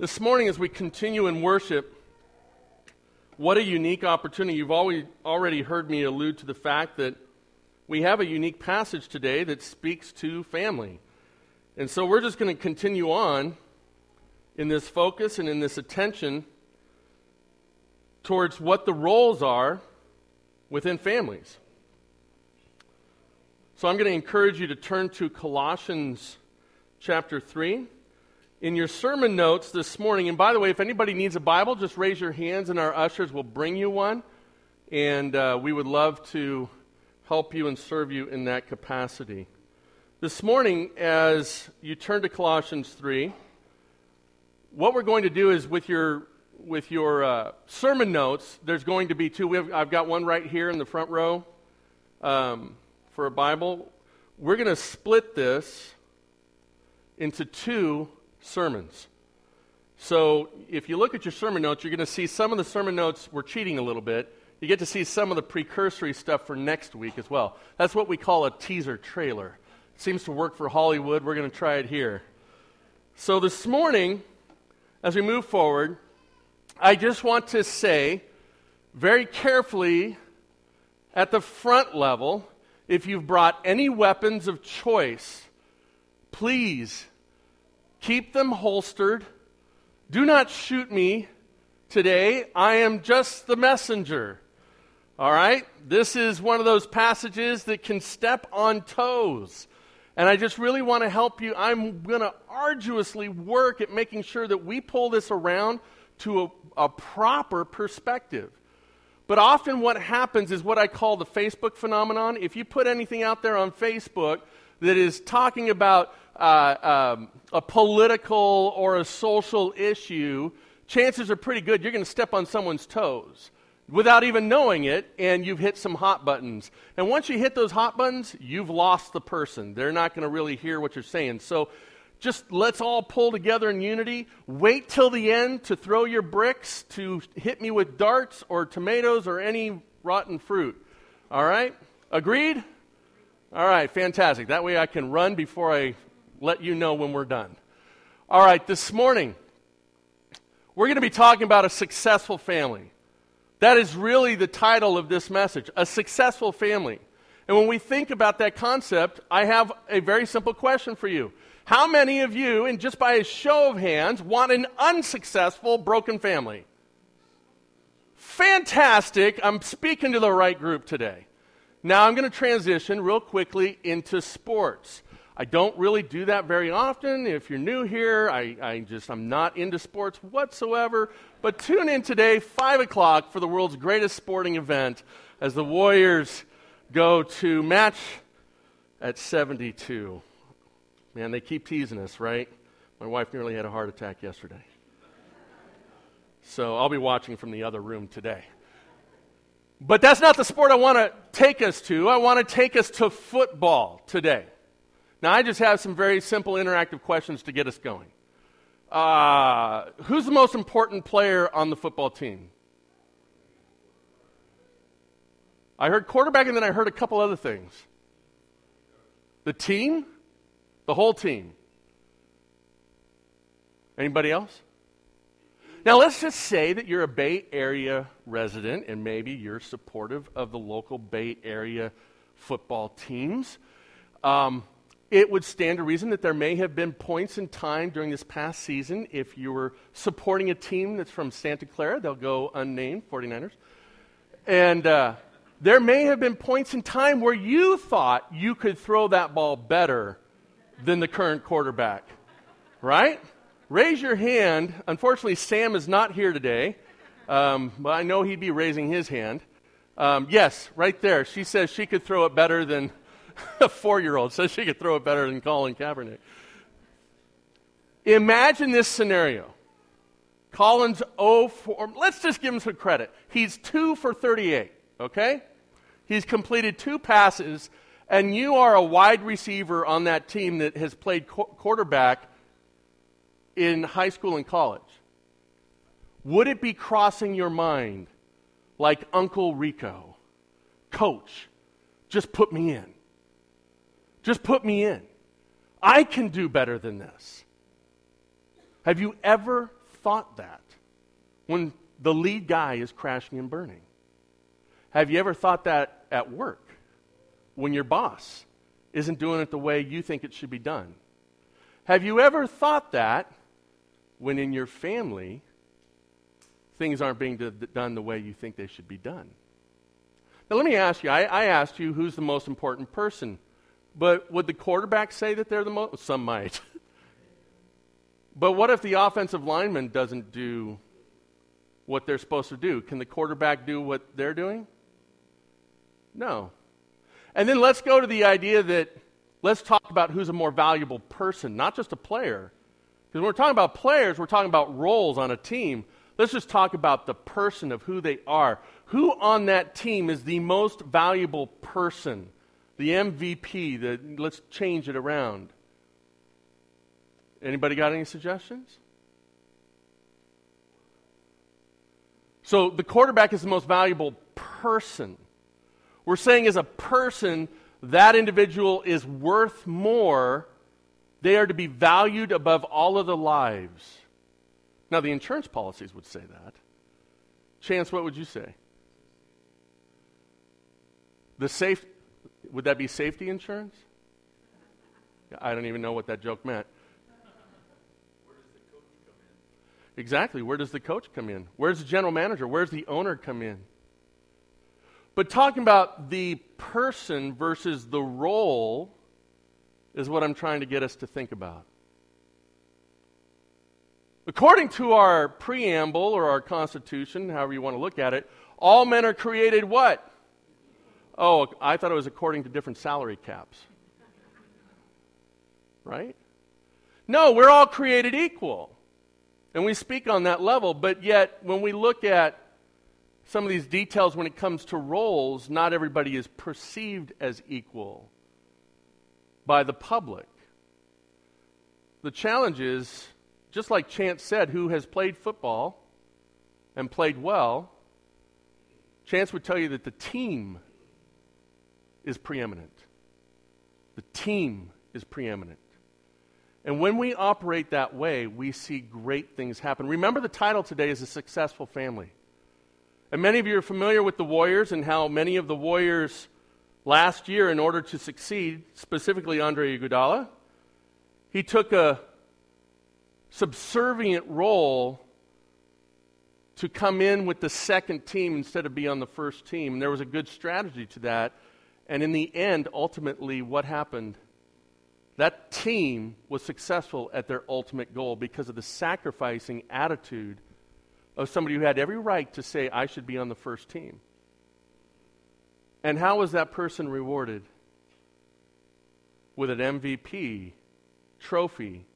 This morning, as we continue in worship, what a unique opportunity. You've always, already heard me allude to the fact that we have a unique passage today that speaks to family. And so we're just going to continue on in this focus and in this attention towards what the roles are within families. So I'm going to encourage you to turn to Colossians chapter 3 in your sermon notes this morning. And by the way, if anybody needs a Bible, just raise your hands and our ushers will bring you one. And uh, we would love to help you and serve you in that capacity. This morning, as you turn to Colossians 3, what we're going to do is with your with your uh, sermon notes, there's going to be two. Have, I've got one right here in the front row um, for a Bible. We're going to split this into two sermons. So if you look at your sermon notes, you're going to see some of the sermon notes we're cheating a little bit. You get to see some of the precursory stuff for next week as well. That's what we call a teaser trailer. It seems to work for Hollywood. We're going to try it here. So this morning, as we move forward, I just want to say very carefully at the front level if you've brought any weapons of choice, please Keep them holstered. Do not shoot me today. I am just the messenger. All right? This is one of those passages that can step on toes. And I just really want to help you. I'm going to arduously work at making sure that we pull this around to a, a, proper perspective. But often what happens is what I call the Facebook phenomenon. If you put anything out there on Facebook that is talking about uh, um, a political or a social issue, chances are pretty good you're going to step on someone's toes without even knowing it, and you've hit some hot buttons. And once you hit those hot buttons, you've lost the person. They're not going to really hear what you're saying. So just let's all pull together in unity. Wait till the end to throw your bricks, to hit me with darts or tomatoes or any rotten fruit. All right? Agreed? All right, fantastic. That way I can run before I let you know when we're done. All right, this morning, we're going to be talking about a successful family. That is really the title of this message a successful family. And when we think about that concept, I have a very simple question for you. How many of you, and just by a show of hands, want an unsuccessful, broken family? Fantastic. I'm speaking to the right group today. Now I'm going to transition real quickly into sports. I don't really do that very often. If you're new here, I, I just, I'm not into sports whatsoever. But tune in today, 5 o'clock, for the world's greatest sporting event as the Warriors go to match at 72. Man, they keep teasing us, right? My wife nearly had a heart attack yesterday. So I'll be watching from the other room today. But that's not the sport I want to take us to. I want to take us to football today. Now, I just have some very simple interactive questions to get us going. Uh, who's the most important player on the football team? I heard quarterback and then I heard a couple other things. The team? The whole team. Anybody else? Now, let's just say that you're a Bay Area resident and maybe you're supportive of the local Bay Area football teams. Um, it would stand to reason that there may have been points in time during this past season if you were supporting a team that's from Santa Clara, they'll go unnamed, 49ers. And uh, there may have been points in time where you thought you could throw that ball better than the current quarterback, right? Raise your hand. Unfortunately, Sam is not here today, um, but I know he'd be raising his hand. Um, yes, right there. She says she could throw it better than a four year old says she could throw it better than Colin Kaepernick. Imagine this scenario. Colin's 0 for, let's just give him some credit. He's 2 for 38, okay? He's completed two passes, and you are a wide receiver on that team that has played qu- quarterback in high school and college. Would it be crossing your mind like Uncle Rico? Coach, just put me in. Just put me in. I can do better than this. Have you ever thought that when the lead guy is crashing and burning? Have you ever thought that at work when your boss isn't doing it the way you think it should be done? Have you ever thought that when in your family things aren't being done the way you think they should be done? Now, let me ask you I, I asked you who's the most important person, but would the quarterback say that they're the most? Some might. but what if the offensive lineman doesn't do what they're supposed to do? Can the quarterback do what they're doing? No. And then let's go to the idea that let's talk about who's a more valuable person, not just a player. Because when we're talking about players, we're talking about roles on a team. Let's just talk about the person of who they are. Who on that team is the most valuable person? The MVP, the, let's change it around. Anybody got any suggestions? So the quarterback is the most valuable person. We're saying as a person, that individual is worth more. They are to be valued above all other lives. Now, the insurance policies would say that. Chance, what would you say? The safe, would that be safety insurance? I don't even know what that joke meant. Exactly. Where does the coach come in? Where's the general manager? Where's the owner come in? But talking about the person versus the role is what I'm trying to get us to think about. According to our preamble or our constitution, however you want to look at it, all men are created what? Oh, I thought it was according to different salary caps. Right? No, we're all created equal. And we speak on that level, but yet when we look at some of these details when it comes to roles, not everybody is perceived as equal by the public. The challenge is, just like Chance said, who has played football and played well, Chance would tell you that the team is preeminent. The team is preeminent. And when we operate that way, we see great things happen. Remember, the title today is A Successful Family. And many of you are familiar with the Warriors and how many of the Warriors last year, in order to succeed, specifically Andre Iguodala, he took a subservient role to come in with the second team instead of be on the first team. And there was a good strategy to that. And in the end, ultimately, what happened? That team was successful at their ultimate goal because of the sacrificing attitude of somebody who had every right to say, I should be on the first team. And how was that person rewarded? With an MVP trophy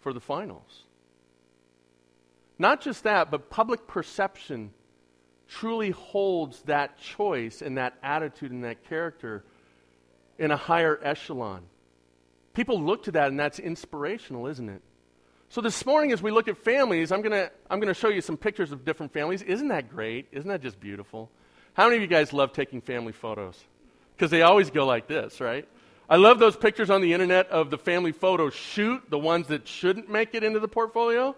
for the finals. Not just that, but public perception truly holds that choice and that attitude and that character in a higher echelon. People look to that, and that's inspirational, isn't it? So this morning, as we look at families, I'm going to I'm going to show you some pictures of different families. Isn't that great? Isn't that just beautiful? How many of you guys love taking family photos? Because they always go like this, right? I love those pictures on the internet of the family photo shoot, the ones that shouldn't make it into the portfolio,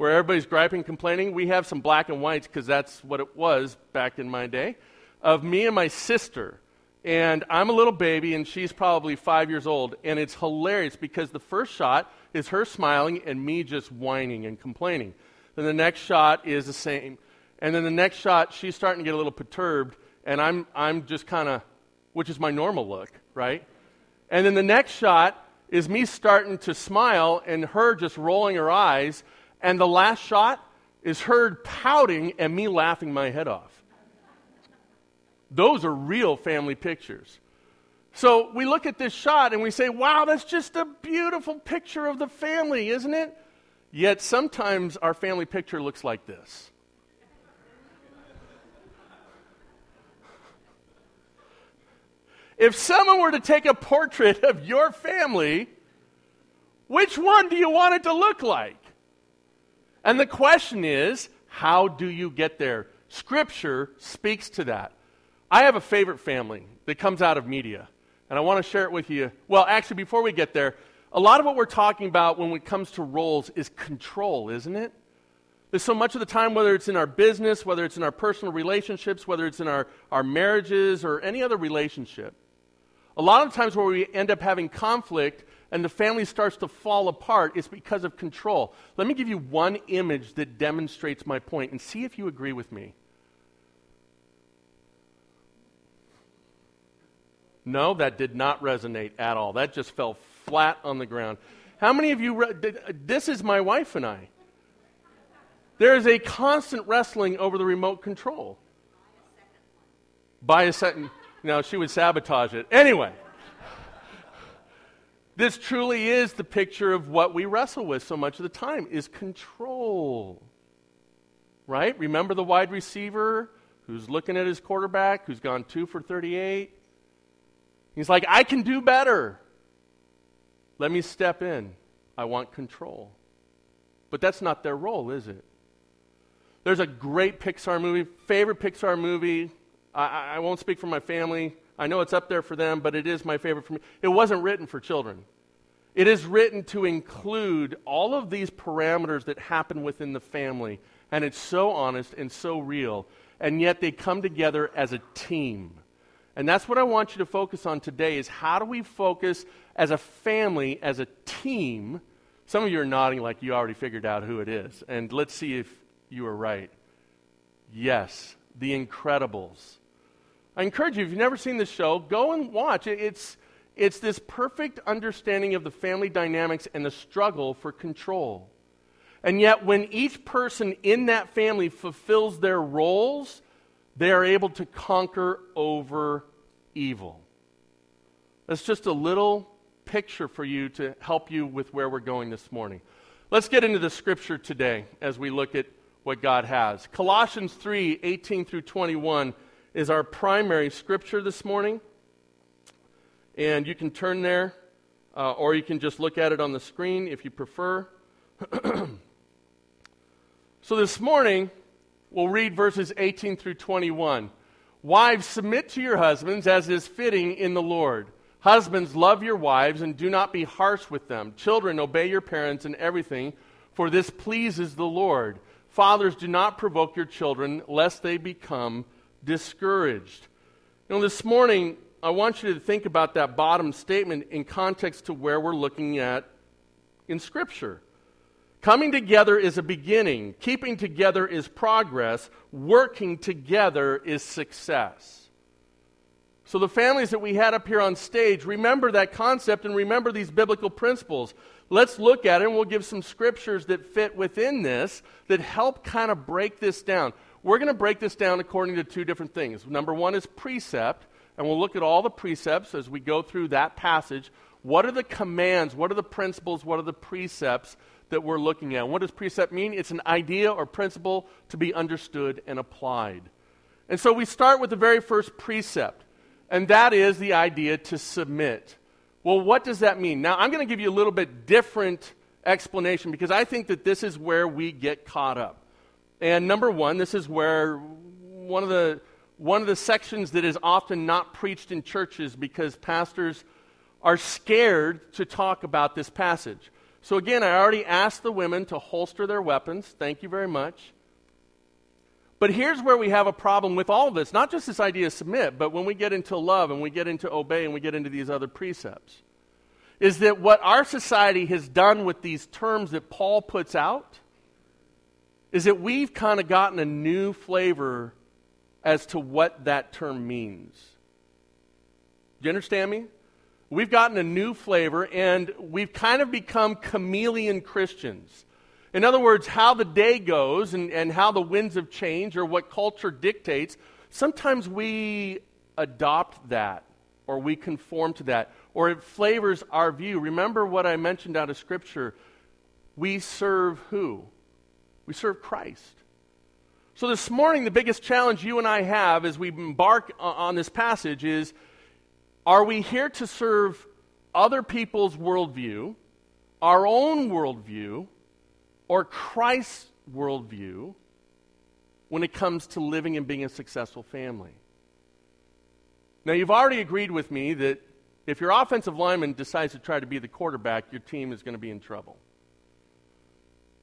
where everybody's griping, complaining. We have some black and whites because that's what it was back in my day, of me and my sister. And I'm a little baby, and she's probably five years old. And it's hilarious because the first shot is her smiling and me just whining and complaining. Then the next shot is the same. And then the next shot, she's starting to get a little perturbed, and I'm, I'm just kind of, which is my normal look, right? And then the next shot is me starting to smile and her just rolling her eyes. And the last shot is her pouting and me laughing my head off. Those are real family pictures. So we look at this shot and we say, wow, that's just a beautiful picture of the family, isn't it? Yet sometimes our family picture looks like this. if someone were to take a portrait of your family, which one do you want it to look like? And the question is, how do you get there? Scripture speaks to that. I have a favorite family that comes out of media. And I want to share it with you. Well, actually, before we get there, a lot of what we're talking about when it comes to roles is control, isn't it? There's so much of the time, whether it's in our business, whether it's in our personal relationships, whether it's in our, our marriages or any other relationship, a lot of times where we end up having conflict and the family starts to fall apart, it's because of control. Let me give you one image that demonstrates my point and see if you agree with me. No, that did not resonate at all. That just fell flat on the ground. How many of you, re- did, uh, this is my wife and I. There is a constant wrestling over the remote control. Buy a second. No, she would sabotage it. Anyway, this truly is the picture of what we wrestle with so much of the time is control. Right? Remember the wide receiver who's looking at his quarterback who's gone 2 for 38? He's like, I can do better. Let me step in. I want control. But that's not their role, is it? There's a great Pixar movie, favorite Pixar movie. I, I, won't speak for my family. I know it's up there for them, but it is my favorite for me. It wasn't written for children. It is written to include all of these parameters that happen within the family. And it's so honest and so real. And yet they come together as a team. And that's what I want you to focus on today is how do we focus as a family, as a team? Some of you are nodding like you already figured out who it is. And let's see if you are right. Yes, The Incredibles. I encourage you, if you've never seen this show, go and watch. It's, it's this perfect understanding of the family dynamics and the struggle for control. And yet, when each person in that family fulfills their roles, they are able to conquer over evil. That's just a little picture for you to help you with where we're going this morning. Let's get into the scripture today as we look at what God has. Colossians 3 18 through 21 is our primary scripture this morning. And you can turn there, uh, or you can just look at it on the screen if you prefer. so this morning, we'll read verses 18 through 21. Wives, submit to your husbands as is fitting in the Lord. Husbands, love your wives and do not be harsh with them. Children, obey your parents in everything, for this pleases the Lord. Fathers, do not provoke your children, lest they become discouraged. You know, this morning, I want you to think about that bottom statement in context to where we're looking at in Scripture. Coming together is a beginning, keeping together is progress, working together is success. So, the families that we had up here on stage, remember that concept and remember these biblical principles. Let's look at it and we'll give some scriptures that fit within this that help kind of break this down. We're going to break this down according to two different things. Number one is precept, and we'll look at all the precepts as we go through that passage. What are the commands? What are the principles? What are the precepts that we're looking at. What does precept mean? It's an idea or principle to be understood and applied. And so we start with the very first precept, and that is the idea to submit. Well, what does that mean? Now, I'm going to give you a little bit different explanation because I think that this is where we get caught up. And number one, this is where one of the one of the sections that is often not preached in churches because pastors are scared to talk about this passage. So, again, I already asked the women to holster their weapons. Thank you very much. But here's where we have a problem with all of this not just this idea of submit, but when we get into love and we get into obey and we get into these other precepts, is that what our society has done with these terms that Paul puts out is that we've kind of gotten a new flavor as to what that term means. Do you understand me? we've gotten a new flavor and we've kind of become chameleon Christians. In other words, how the day goes and, and how the winds of change or what culture dictates, sometimes we adopt that or we conform to that or it flavors our view. Remember what I mentioned out of Scripture. We serve who? We serve Christ. So this morning, the biggest challenge you and I have as we embark on this passage is are we here to serve other people's worldview, our own worldview, or Christ's worldview when it comes to living and being a successful family? Now, you've already agreed with me that if your offensive lineman decides to try to be the quarterback, your team is going to be in trouble.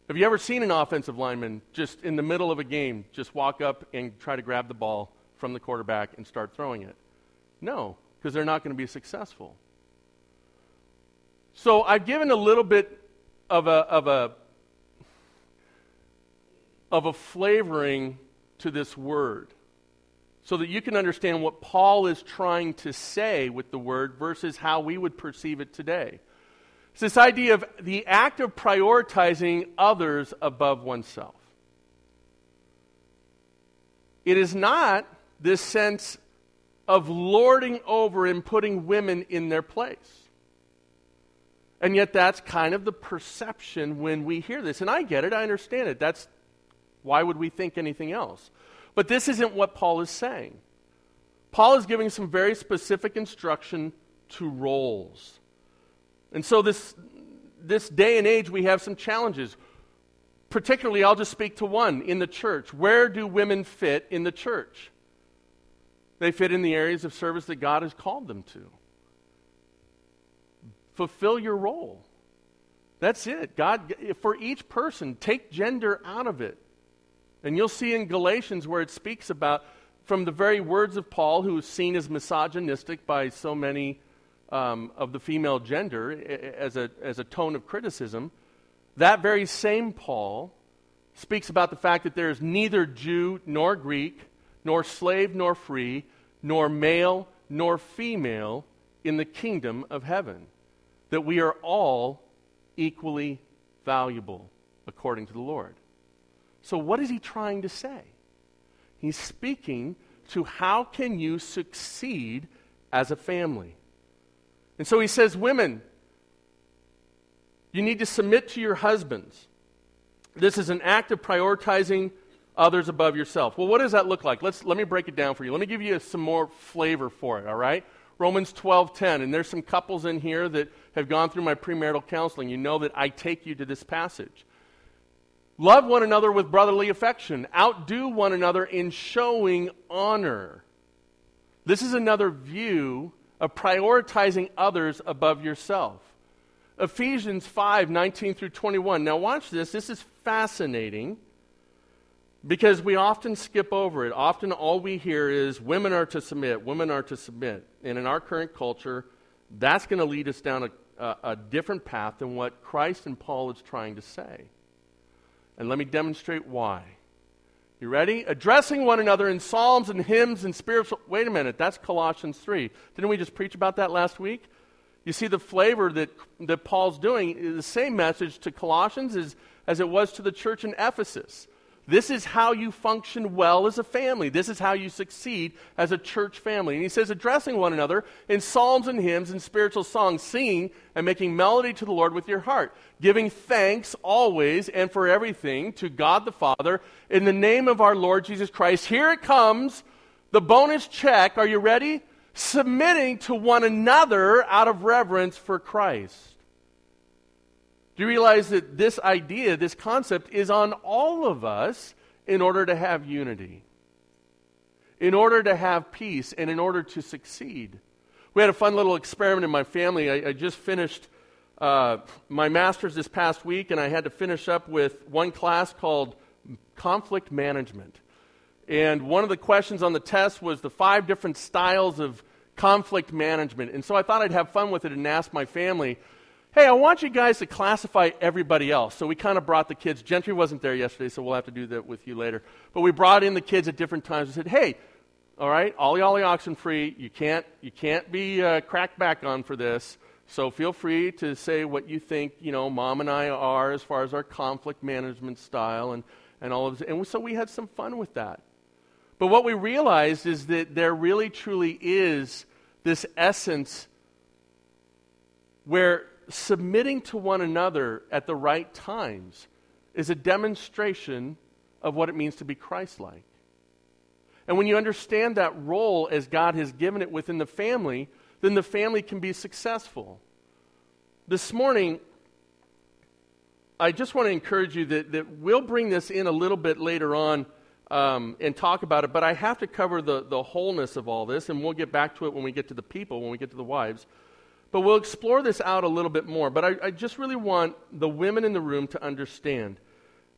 Have you ever seen an offensive lineman just in the middle of a game just walk up and try to grab the ball from the quarterback and start throwing it? No, because they're not going to be successful. So I've given a little bit of a, of a, of a flavoring to this word so that you can understand what Paul is trying to say with the word versus how we would perceive it today. It's this idea of the act of prioritizing others above oneself. It is not this sense of lording over and putting women in their place. And yet, that's kind of the perception when we hear this. And I get it, I understand it. That's why would we think anything else? But this isn't what Paul is saying. Paul is giving some very specific instruction to roles. And so, this, this day and age, we have some challenges. Particularly, I'll just speak to one in the church. Where do women fit in the church? They fit in the areas of service that God has called them to. Fulfill your role. That's it. God, for each person, take gender out of it. And you'll see in Galatians where it speaks about, from the very words of Paul, who is seen as misogynistic by so many um, of the female gender as a, as a tone of criticism, that very same Paul speaks about the fact that there is neither Jew nor Greek, nor slave nor free, nor male nor female in the kingdom of heaven. That we are all equally valuable according to the Lord. So, what is he trying to say? He's speaking to how can you succeed as a family. And so he says, Women, you need to submit to your husbands. This is an act of prioritizing others above yourself. Well, what does that look like? Let's, let me break it down for you. Let me give you some more flavor for it, all right? Romans 12:10 and there's some couples in here that have gone through my premarital counseling. You know that I take you to this passage. Love one another with brotherly affection. Outdo one another in showing honor. This is another view of prioritizing others above yourself. Ephesians 5 19 through 21. Now, watch this. This is fascinating because we often skip over it. Often, all we hear is women are to submit, women are to submit. And in our current culture, that's going to lead us down a, a, a different path than what Christ and Paul is trying to say. And let me demonstrate why. You ready? Addressing one another in psalms and hymns and spiritual. Wait a minute, that's Colossians 3. Didn't we just preach about that last week? You see the flavor that, that Paul's doing, the same message to Colossians as, as it was to the church in Ephesus. This is how you function well as a family. This is how you succeed as a church family. And he says, addressing one another in psalms and hymns and spiritual songs, singing and making melody to the Lord with your heart, giving thanks always and for everything to God the Father in the name of our Lord Jesus Christ. Here it comes, the bonus check. Are you ready? Submitting to one another out of reverence for Christ. Do you realize that this idea, this concept, is on all of us in order to have unity, in order to have peace, and in order to succeed? We had a fun little experiment in my family. I, I just finished uh, my master's this past week, and I had to finish up with one class called conflict management. And one of the questions on the test was the five different styles of conflict management. And so I thought I'd have fun with it and ask my family hey, I want you guys to classify everybody else. So we kind of brought the kids. Gentry wasn't there yesterday, so we'll have to do that with you later. But we brought in the kids at different times and said, hey, all right, Ollie Ollie oxen free. You can't, you can't be uh, cracked back on for this. So feel free to say what you think, you know, mom and I are as far as our conflict management style and, and all of this. And so we had some fun with that. But what we realized is that there really truly is this essence where submitting to one another at the right times is a demonstration of what it means to be Christ like. And when you understand that role as God has given it within the family, then the family can be successful. This morning, I just want to encourage you that, that we'll bring this in a little bit later on um, and talk about it, but I have to cover the, the wholeness of all this, and we'll get back to it when we get to the people, when we get to the wives. But we'll explore this out a little bit more. But I, I just really want the women in the room to understand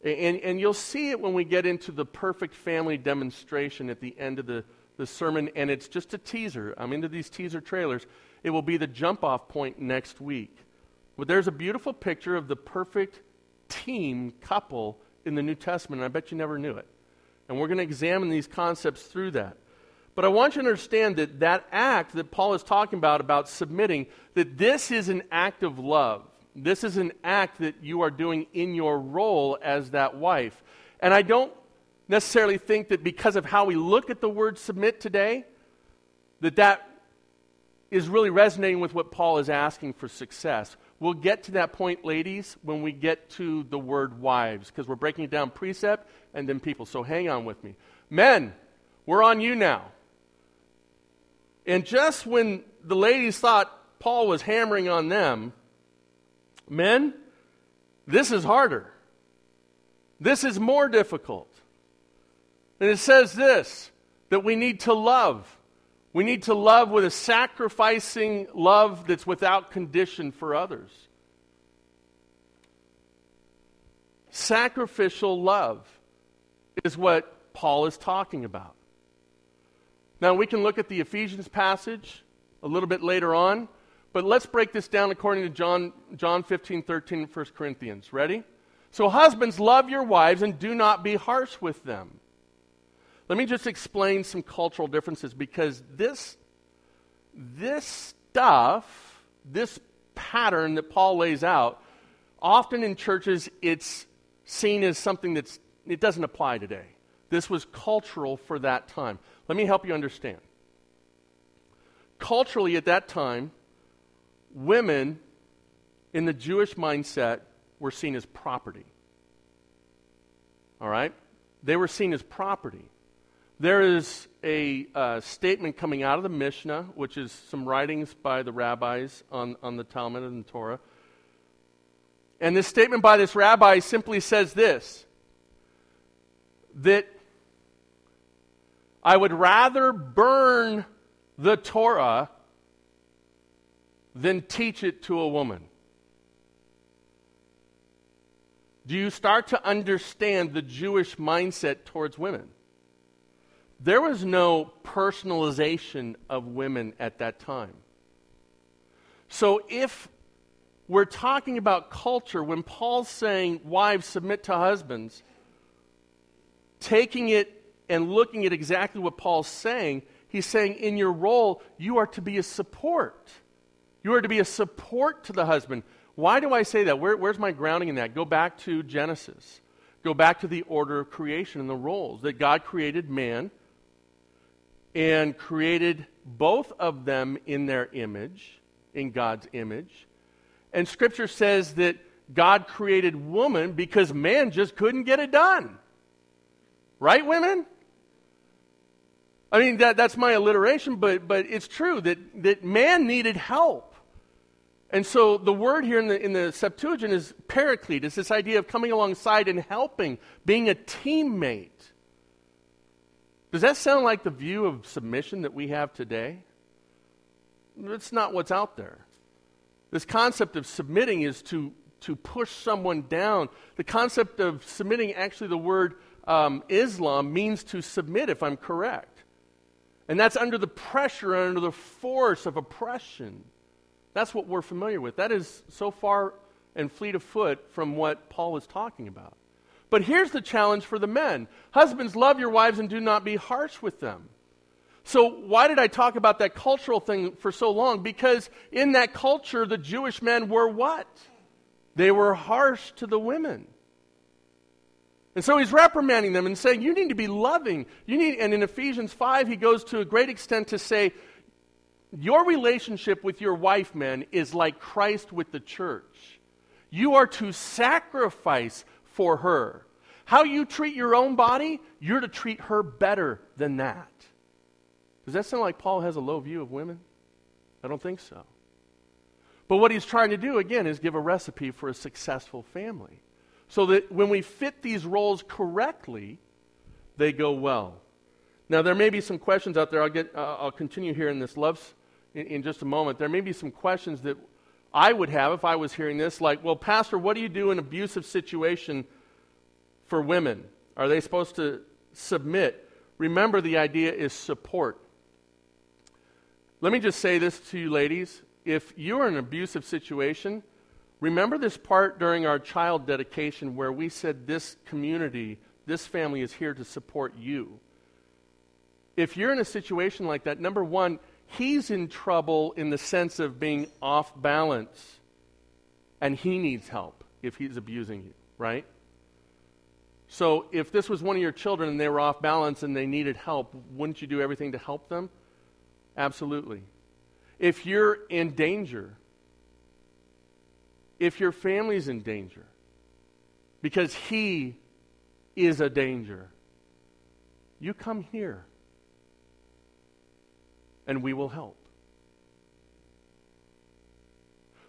And, and you'll see it when we get into the perfect family demonstration at the end of the, the sermon, and it's just a teaser. I'm into these teaser trailers. It will be the jump off point next week. But there's a beautiful picture of the perfect team couple in the New Testament, and I bet you never knew it. And we're going to examine these concepts through that. But I want you to understand that that act that Paul is talking about, about submitting, that this is an act of love. This is an act that you are doing in your role as that wife. And I don't necessarily think that because of how we look at the word submit today, that that is really resonating with what Paul is asking for success. We'll get to that point, ladies, when we get to the word wives, because we're breaking it down precept and then people. So hang on with me. Men, we're on you now. And just when the ladies thought Paul was hammering on them, Men, this is harder. This is more difficult. And it says this that we need to love. We need to love with a sacrificing love that's without condition for others. Sacrificial love is what Paul is talking about. Now, we can look at the Ephesians passage a little bit later on. But let's break this down according to John, John 15, 13, 1 Corinthians. Ready? So, husbands, love your wives and do not be harsh with them. Let me just explain some cultural differences because this, this stuff, this pattern that Paul lays out, often in churches it's seen as something that's it doesn't apply today. This was cultural for that time. Let me help you understand. Culturally, at that time, women in the Jewish mindset were seen as property. All right? They were seen as property. There is a uh, statement coming out of the Mishnah, which is some writings by the rabbis on, on the Talmud and the Torah. And this statement by this rabbi simply says this that I would rather burn the Torah than teach it to a woman. Do you start to understand the Jewish mindset towards women? There was no personalization of women at that time. So if we're talking about culture, when Paul's saying, wives, submit to husbands, taking it and looking at exactly what Paul's saying, he's saying, in your role, you are to be a support. You are to be a support to the husband. Why do I say that? Where, where's my grounding in that? Go back to Genesis. Go back to the order of creation and the roles that God created man and created both of them in their image, in God's image. And Scripture says that God created woman because man just couldn't get it done. Right, women? I mean, that, that's my alliteration, but, but it's true that, that man needed help. And so the word here in the, in the Septuagint is paraclete. It's this idea of coming alongside and helping, being a teammate. Does that sound like the view of submission that we have today? It's not what's out there. This concept of submitting is to, to push someone down. The concept of submitting, actually, the word um, Islam means to submit, if I'm correct. And that's under the pressure, and under the force of oppression. That's what we're familiar with. That is so far and fleet of foot from what Paul is talking about. But here's the challenge for the men Husbands, love your wives and do not be harsh with them. So, why did I talk about that cultural thing for so long? Because in that culture, the Jewish men were what? They were harsh to the women. And so he's reprimanding them and saying, You need to be loving. You need, and in Ephesians 5, he goes to a great extent to say, your relationship with your wife, men, is like Christ with the church. You are to sacrifice for her. How you treat your own body, you're to treat her better than that. Does that sound like Paul has a low view of women? I don't think so. But what he's trying to do, again, is give a recipe for a successful family. So that when we fit these roles correctly, they go well. Now, there may be some questions out there. I'll, get, uh, I'll continue here in this love in, in just a moment, there may be some questions that I would have if I was hearing this, like, well, Pastor, what do you do in an abusive situation for women? Are they supposed to submit? Remember, the idea is support. Let me just say this to you, ladies. If you're in an abusive situation, remember this part during our child dedication where we said this community, this family is here to support you. If you're in a situation like that, number one, he's in trouble in the sense of being off balance, and he needs help if he's abusing you, right? So if this was one of your children and they were off balance and they needed help, wouldn't you do everything to help them? Absolutely. If you're in danger, if your family's in danger, because he is a danger, you come here and we will help.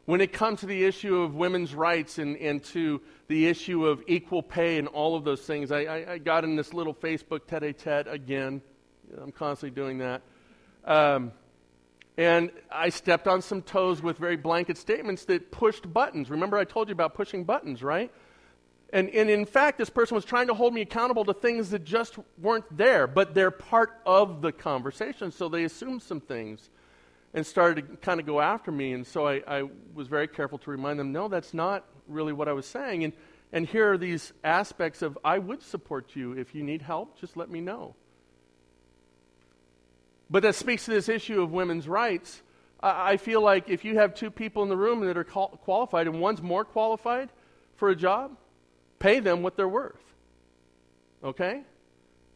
When it comes to the issue of women's rights and, and to the issue of equal pay and all of those things, I, I, I got in this little Facebook tete a tete again. I'm constantly doing that. Um, and I stepped on some toes with very blanket statements that pushed buttons. Remember, I told you about pushing buttons, right? And, and in fact, this person was trying to hold me accountable to things that just weren't there, but they're part of the conversation. So they assumed some things and started to kind of go after me. And so I, I, was very careful to remind them, no, that's not really what I was saying. And, and here are these aspects of I would support you. If you need help, just let me know. But that speaks to this issue of women's rights. I, I feel like if you have two people in the room that are qualified and one's more qualified for a job, pay them what they're worth. Okay?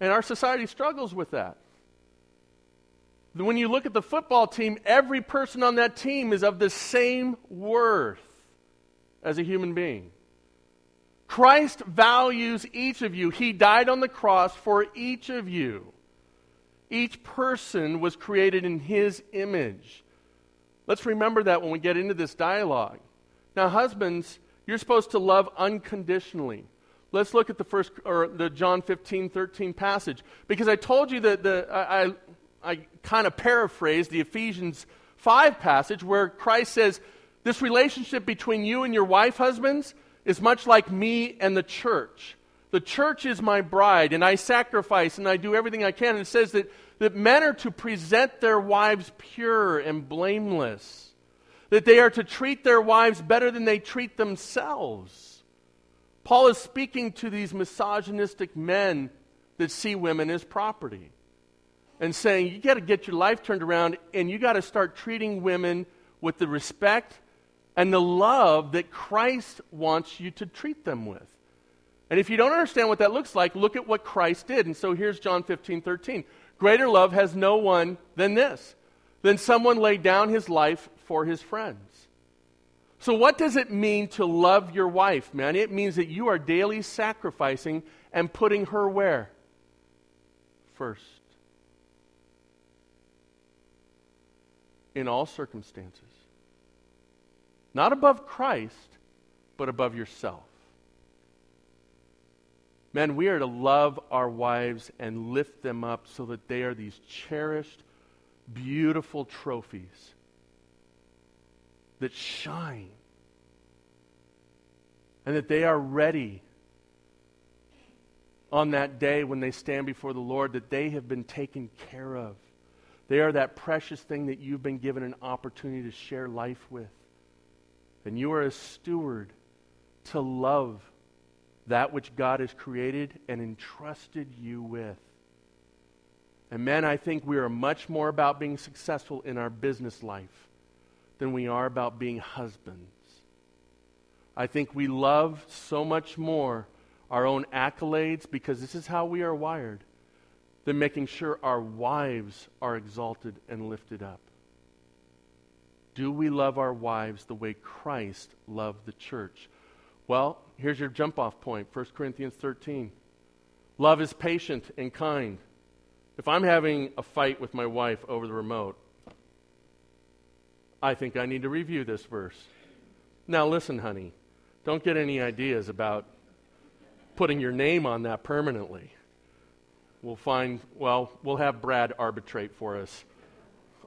And our society struggles with that when you look at the football team, every person on that team is of the same worth as a human being. Christ values each of you. He died on the cross for each of you. Each person was created in His image. Let's remember that when we get into this dialogue. Now, husbands, you're supposed to love unconditionally. Let's look at the first or the John 15, 13 passage. Because I told you that the I, I I kind of paraphrase the Ephesians 5 passage where Christ says, This relationship between you and your wife, husbands, is much like me and the church. The church is my bride, and I sacrifice and I do everything I can. And it says that, that men are to present their wives pure and blameless, that they are to treat their wives better than they treat themselves. Paul is speaking to these misogynistic men that see women as property and saying, you got to get your life turned around and you got to start treating women with the respect and the love that Christ wants you to treat them with. And if you don't understand what that looks like, look at what Christ did. And so here's John 15, 13. Greater love has no one than this, than someone laid down his life for his friends. So, what does it mean to love your wife, man? It means that you are daily sacrificing and putting her where? First. in all circumstances. Not above Christ, but above yourself. Men, we are to love our wives and lift them up so that they are these cherished, beautiful trophies that shine and that they are ready on that day when they stand before the Lord, that they have been taken care of. They are that precious thing that you've been given an opportunity to share life with. And you are a steward to love that which God has created and entrusted you with. And men, I think we are much more about being successful in our business life than we are about being husbands. I think we love so much more our own accolades because this is how we are wired than making sure our wives are exalted and lifted up? Do we love our wives the way Christ loved the church? Well, here's your jump off point 1 Corinthians 13. Love is patient and kind. If I'm having a fight with my wife over the remote, I think I need to review this verse. Now, listen, honey, don't get any ideas about putting your name on that permanently we'll find, well, we'll have Brad arbitrate for us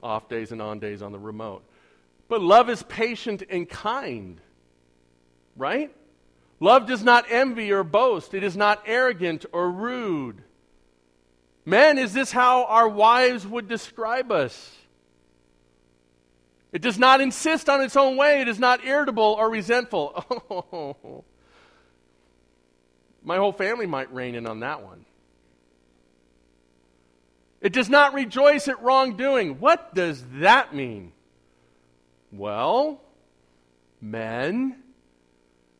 off days and on days on the remote. But love is patient and kind, right? Love does not envy or boast. It is not arrogant or rude. Men, is this how our wives would describe us? It does not insist on its own way. It is not irritable or resentful. Oh, my whole family might rein in on that one. It does not rejoice at wrongdoing. What does that mean? Well, men,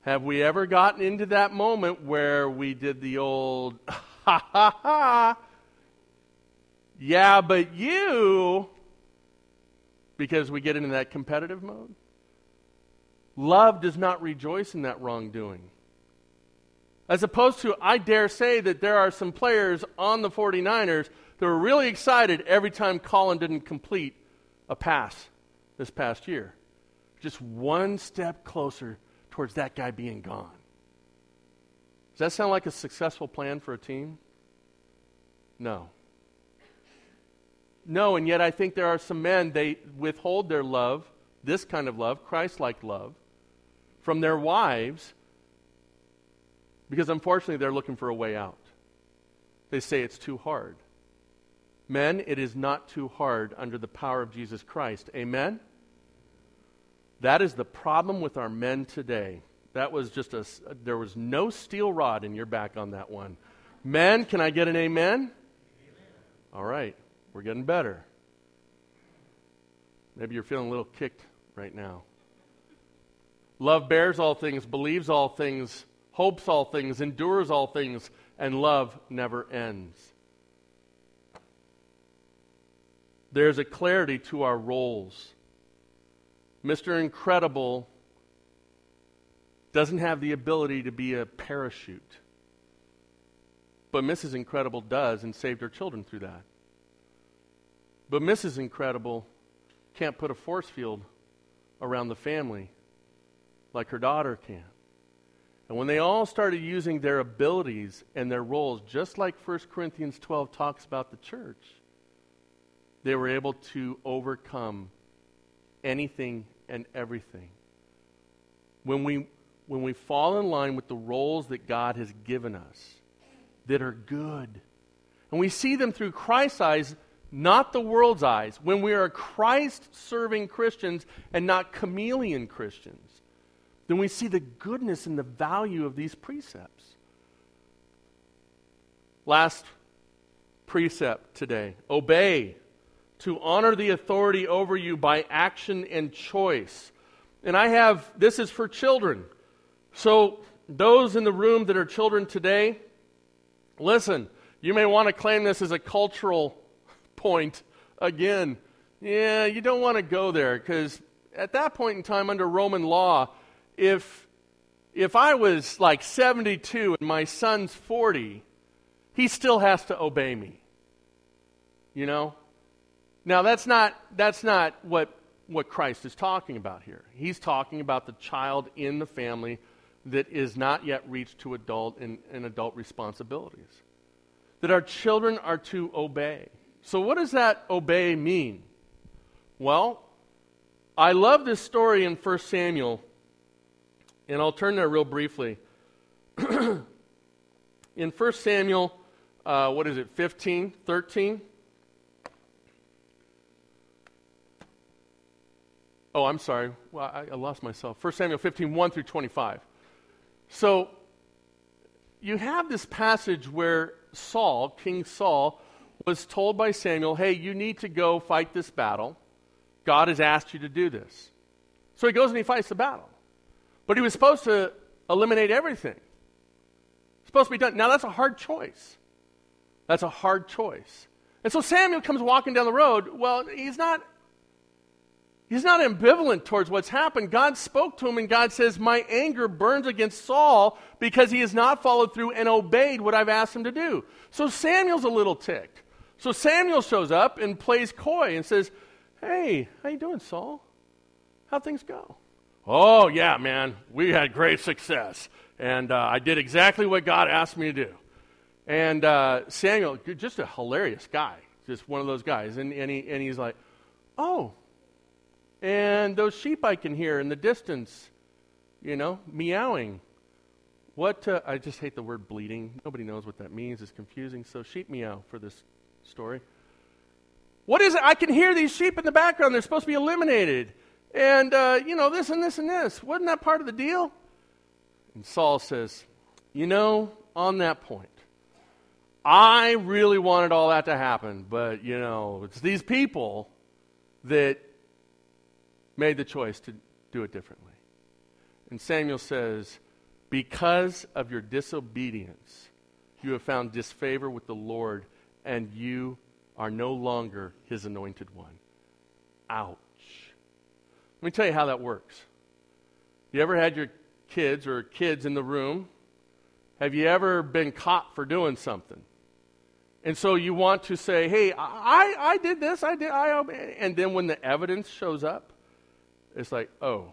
have we ever gotten into that moment where we did the old, ha ha ha, yeah, but you, because we get into that competitive mode? Love does not rejoice in that wrongdoing. As opposed to, I dare say that there are some players on the 49ers that were really excited every time Colin didn't complete a pass this past year. Just one step closer towards that guy being gone. Does that sound like a successful plan for a team? No. No, and yet I think there are some men, they withhold their love, this kind of love, Christ like love, from their wives because unfortunately, they're looking for a way out. They say it's too hard. Men, it is not too hard under the power of Jesus Christ. Amen? That is the problem with our men today. That was just a, there was no steel rod in your back on that one. Men, can I get an amen? amen? All right, we're getting better. Maybe you're feeling a little kicked right now. Love bears all things, believes all things, hopes all things, endures all things, and love never ends. There's a clarity to our roles. Mr. Incredible doesn't have the ability to be a parachute. But Mrs. Incredible does and saved her children through that. But Mrs. Incredible can't put a force field around the family like her daughter can. And when they all started using their abilities and their roles, just like 1 Corinthians 12 talks about the church, they were able to overcome anything and everything. When we, when we fall in line with the roles that God has given us that are good, and we see them through Christ's eyes, not the world's eyes, when we are Christ serving Christians and not chameleon Christians then we see the goodness and the value of these precepts. Last precept today obey, to honor the authority over you by action and choice. And I have, this is for children. So, those in the room that are children today, listen, you may want to claim this as a cultural point again. Yeah, you don't want to go there because at that point in time, under Roman law, if if I was like 72 and my son's 40, he still has to obey me. You know? Now that's not that's not what what Christ is talking about here. He's talking about the child in the family that is not yet reached to adult and, and adult responsibilities. That our children are to obey. So what does that obey mean? Well, I love this story in 1 Samuel and I'll turn there real briefly. in 1 Samuel, uh, what is it, 15, 13? Oh, I'm sorry. Well, I, I lost myself. 1 Samuel 15, 1 through 25. So you have this passage where Saul, King Saul, was told by Samuel, hey, you need to go fight this battle. God has asked you to do this. So he goes and he fights the battle. But he was supposed to eliminate everything. It's supposed to be done. Now, that's a hard choice. That's a hard choice. And so Samuel comes walking down the road. Well, he's not he's not ambivalent towards what's happened. God spoke to him and God says, "My anger burns against Saul because he has not followed through and obeyed what I've asked him to do." So Samuel's a little ticked. So Samuel shows up and plays coy and says, "Hey, how you doing, Saul? How things go?" Oh, yeah, man, we had great success. And uh, I did exactly what God asked me to do. And uh, Samuel, just a hilarious guy, just one of those guys. And, and, he, and he's like, oh, and those sheep I can hear in the distance, you know, meowing. What, uh, I just hate the word bleeding. Nobody knows what that means. It's confusing. So, sheep meow for this story. What is it? I can hear these sheep in the background. They're supposed to be eliminated. And, uh, you know, this and this and this. Wasn't that part of the deal? And Saul says, You know, on that point, I really wanted all that to happen, but, you know, it's these people that made the choice to do it differently. And Samuel says, Because of your disobedience, you have found disfavor with the Lord, and you are no longer his anointed one. Ouch. Let me tell you how that works. You ever had your kids or kids in the room? Have you ever been caught for doing something? And so you want to say, hey, I, I did this, I did, I, and then when the evidence shows up, it's like, oh.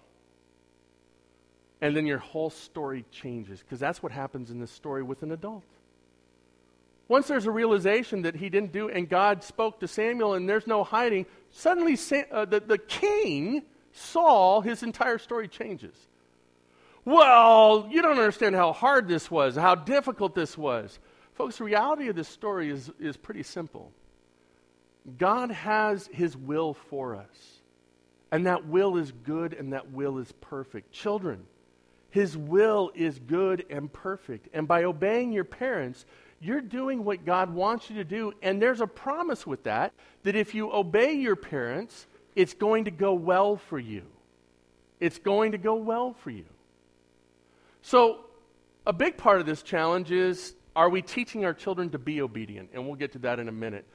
And then your whole story changes, because that's what happens in this story with an adult. Once there's a realization that he didn't do, and God spoke to Samuel, and there's no hiding, suddenly uh, the, the king, Saul, his entire story changes. Well, you don't understand how hard this was, how difficult this was. Folks, the reality of this story is, is pretty simple. God has his will for us, and that will is good and that will is perfect. Children, his will is good and perfect. And by obeying your parents, you're doing what God wants you to do. And there's a promise with that that if you obey your parents, it's going to go well for you. It's going to go well for you. So, a big part of this challenge is are we teaching our children to be obedient? And we'll get to that in a minute.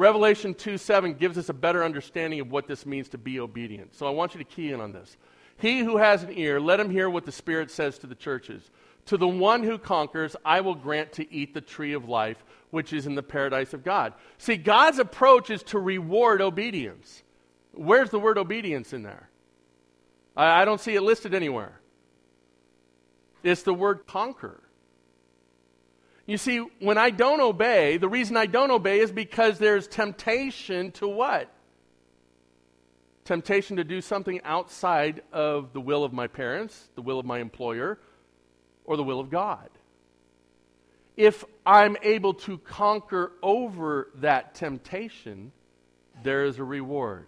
Revelation 2 7 gives us a better understanding of what this means to be obedient. So I want you to key in on this. He who has an ear, let him hear what the Spirit says to the churches. To the one who conquers, I will grant to eat the tree of life, which is in the paradise of God. See, God's approach is to reward obedience. Where's the word obedience in there? I, I don't see it listed anywhere. It's the word conquer. You see, when I don't obey, the reason I don't obey is because there's temptation to what? Temptation to do something outside of the will of my parents, the will of my employer, or the will of God. If I'm able to conquer over that temptation, there is a reward.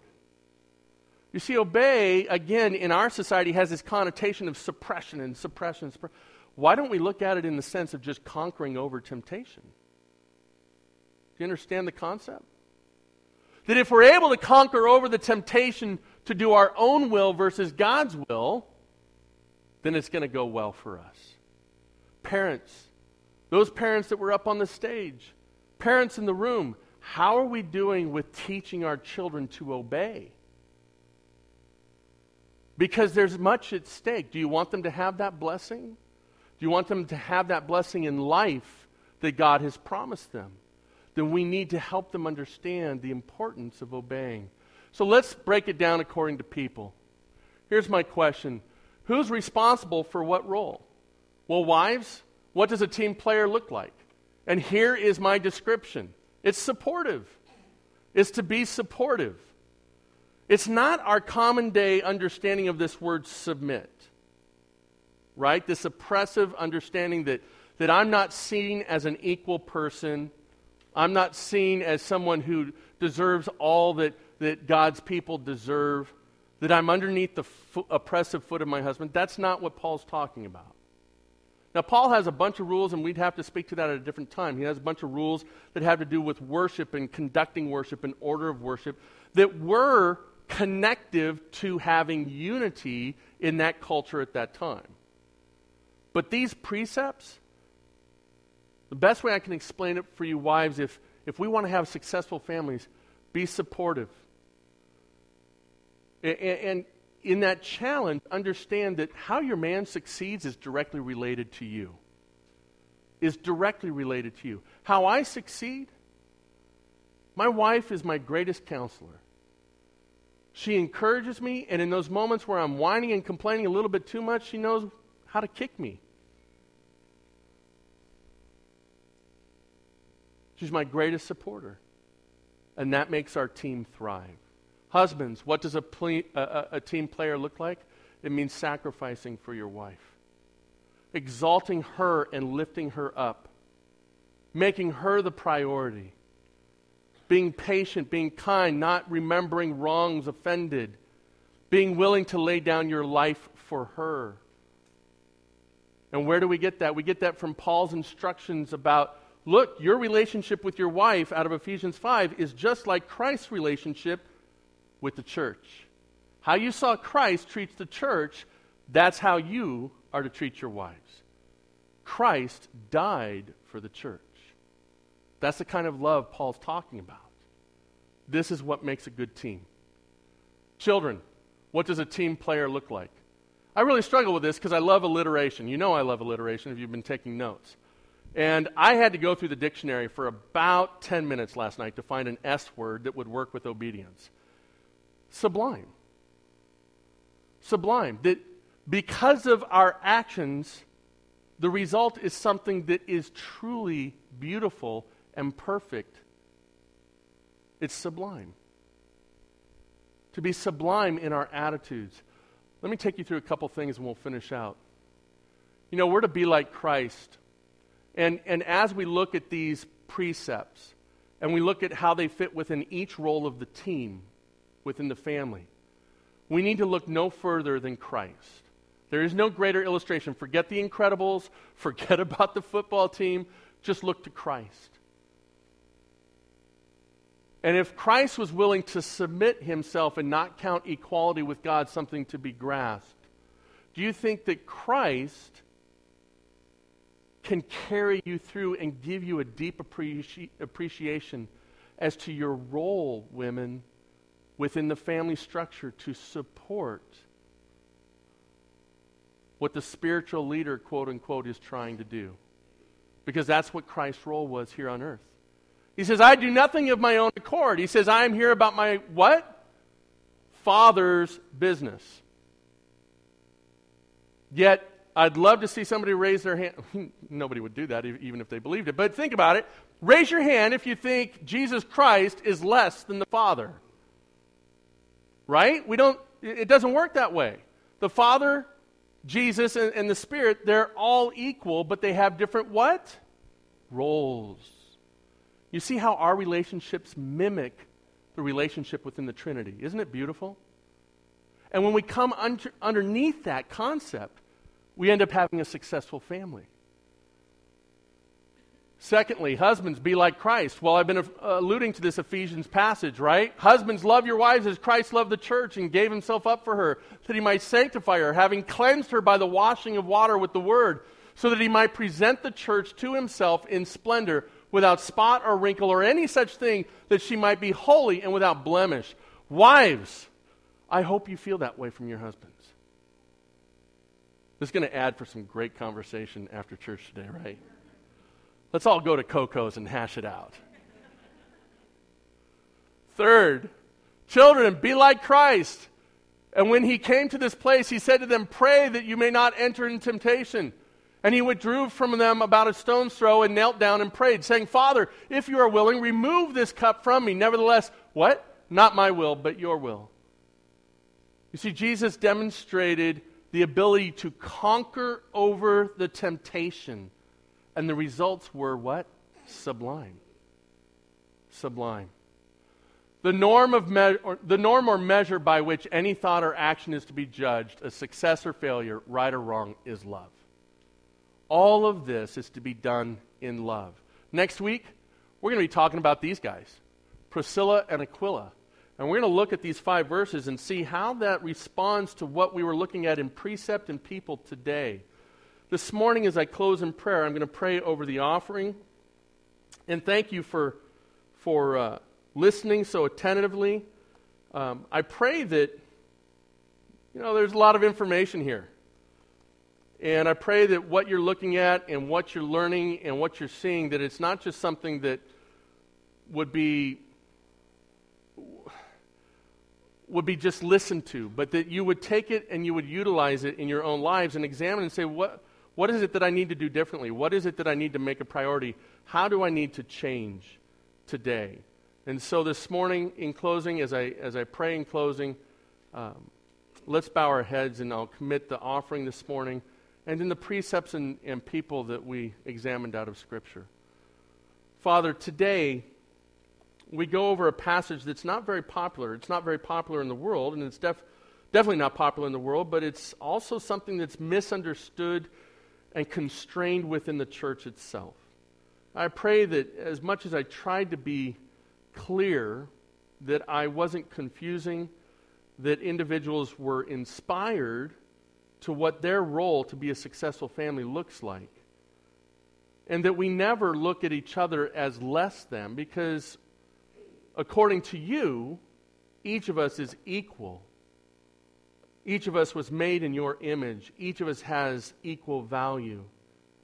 You see, obey, again, in our society has this connotation of suppression and suppression. suppression. Why don't we look at it in the sense of just conquering over temptation? Do you understand the concept? That if we're able to conquer over the temptation to do our own will versus God's will, then it's going to go well for us. Parents, those parents that were up on the stage, parents in the room, how are we doing with teaching our children to obey? Because there's much at stake. Do you want them to have that blessing? You want them to have that blessing in life that God has promised them, then we need to help them understand the importance of obeying. So let's break it down according to people. Here's my question Who's responsible for what role? Well, wives, what does a team player look like? And here is my description it's supportive, it's to be supportive. It's not our common day understanding of this word submit right? This oppressive understanding that, that I'm not seen as an equal person. I'm not seen as someone who deserves all that, that God's people deserve, that I'm underneath the fo- oppressive foot of my husband. That's not what Paul's talking about. Now, Paul has a bunch of rules, and we'd have to speak to that at a different time. He has a bunch of rules that have to do with worship and conducting worship and order of worship that were connective to having unity in that culture at that time. But these precepts, the best way I can explain it for you, wives, if, if we want to have successful families, be supportive. And, and in that challenge, understand that how your man succeeds is directly related to you. Is directly related to you. How I succeed, my wife is my greatest counselor. She encourages me, and in those moments where I'm whining and complaining a little bit too much, she knows how to kick me. She's my greatest supporter. And that makes our team thrive. Husbands, what does a, ple- a, a, team player look like? It means sacrificing for your wife. exalting her and lifting her up, making her the priority, being patient, being kind, not remembering wrongs offended, being willing to lay down your life for her. And where do we get that? We get that from Paul's instructions about look, your relationship with your wife out of Ephesians 5 is just like Christ's relationship with the church. How you saw Christ treat the church, that's how you are to treat your wives. Christ died for the church. That's the kind of love Paul's talking about. This is what makes a good team. Children, what does a team player look like? I really struggle with this because I love alliteration. You know I love alliteration if you've been taking notes. And I had to go through the dictionary for about 10 minutes last night to find an S word that would work with obedience. Sublime. Sublime. That because of our actions, the result is something that is truly beautiful and perfect. It's sublime. To be sublime in our attitudes. Let me take you through a couple things and we'll finish out. You know, we're to be like Christ. And, and as we look at these precepts and we look at how they fit within each role of the team within the family, we need to look no further than Christ. There is no greater illustration. Forget the Incredibles, forget about the football team, just look to Christ. And if Christ was willing to submit himself and not count equality with God something to be grasped, do you think that Christ can carry you through and give you a deep appreci- appreciation as to your role, women, within the family structure to support what the spiritual leader, quote unquote, is trying to do. Because that's what Christ's role was here on earth. He says, I do nothing of my own accord. He says, I am here about my what? Father's business. Yet, I'd love to see somebody raise their hand. Nobody would do that even if they believed it. But think about it. Raise your hand if you think Jesus Christ is less than the Father. Right? We don't, it doesn't work that way. The Father Jesus and, and the Spirit, they're all equal, but they have different what? Roles. You see how our relationships mimic the relationship within the Trinity. Isn't it beautiful? And when we come under, underneath that concept, we end up having a successful family. Secondly, husbands, be like Christ. Well, I've been alluding to this Ephesians passage, right? Husbands, love your wives as Christ loved the church and gave himself up for her, that he might sanctify her, having cleansed her by the washing of water with the word, so that he might present the church to himself in splendor, without spot or wrinkle or any such thing, that she might be holy and without blemish. Wives, I hope you feel that way from your husbands. This is going to add for some great conversation after church today, right? Let's all go to Coco's and hash it out. Third, children, be like Christ. And when he came to this place, he said to them, Pray that you may not enter in temptation. And he withdrew from them about a stone's throw and knelt down and prayed, saying, Father, if you are willing, remove this cup from me. Nevertheless, what? Not my will, but your will. You see, Jesus demonstrated the ability to conquer over the temptation and the results were what? Sublime. Sublime. The norm, of me- or, the norm or measure by which any thought or action is to be judged, a success or failure, right or wrong, is love. All of this is to be done in love. Next week, we're going to be talking about these guys Priscilla and Aquila. And we're going to look at these five verses and see how that responds to what we were looking at in precept and people today. This morning, as I close in prayer, I'm going to pray over the offering. And thank you for, for uh, listening so attentively. Um, I pray that, you know, there's a lot of information here. And I pray that what you're looking at and what you're learning and what you're seeing, that it's not just something that would be would be just listened to, but that you would take it and you would utilize it in your own lives and examine and say, what, what is it that I need to do differently? What is it that I need to make a priority? How do I need to change today? And so this morning, in closing, as I, as I pray in closing, um, let's bow our heads and I'll commit the offering this morning. and in the precepts and, and people that we examined out of Scripture. Father, today we go over a passage that's not very popular. It's not very popular in the world, and it's def- definitely not popular in the world, but it's also something that's misunderstood and constrained within the church itself. I pray that as much as I tried to be clear, that I wasn't confusing, that individuals were inspired to what their role to be a successful family looks like. And that we never look at each other as less than, because according to you, each of us is equal. Each of us was made in your image. Each of us has equal value.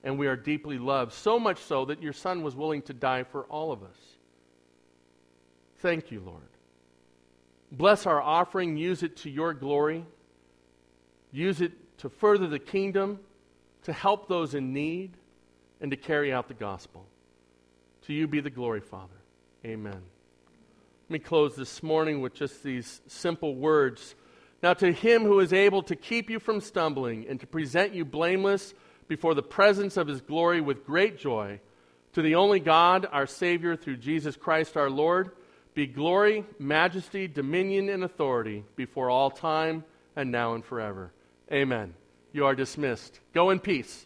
And we are deeply loved, so much so that your Son was willing to die for all of us. Thank you, Lord. Bless our offering. Use it to your glory. Use it to further the kingdom, to help those in need, and to carry out the gospel. To you be the glory, Father. Amen. Let me close this morning with just these simple words. Now, to him who is able to keep you from stumbling and to present you blameless before the presence of his glory with great joy, to the only God, our Savior, through Jesus Christ our Lord, be glory, majesty, dominion, and authority before all time and now and forever. Amen. You are dismissed. Go in peace.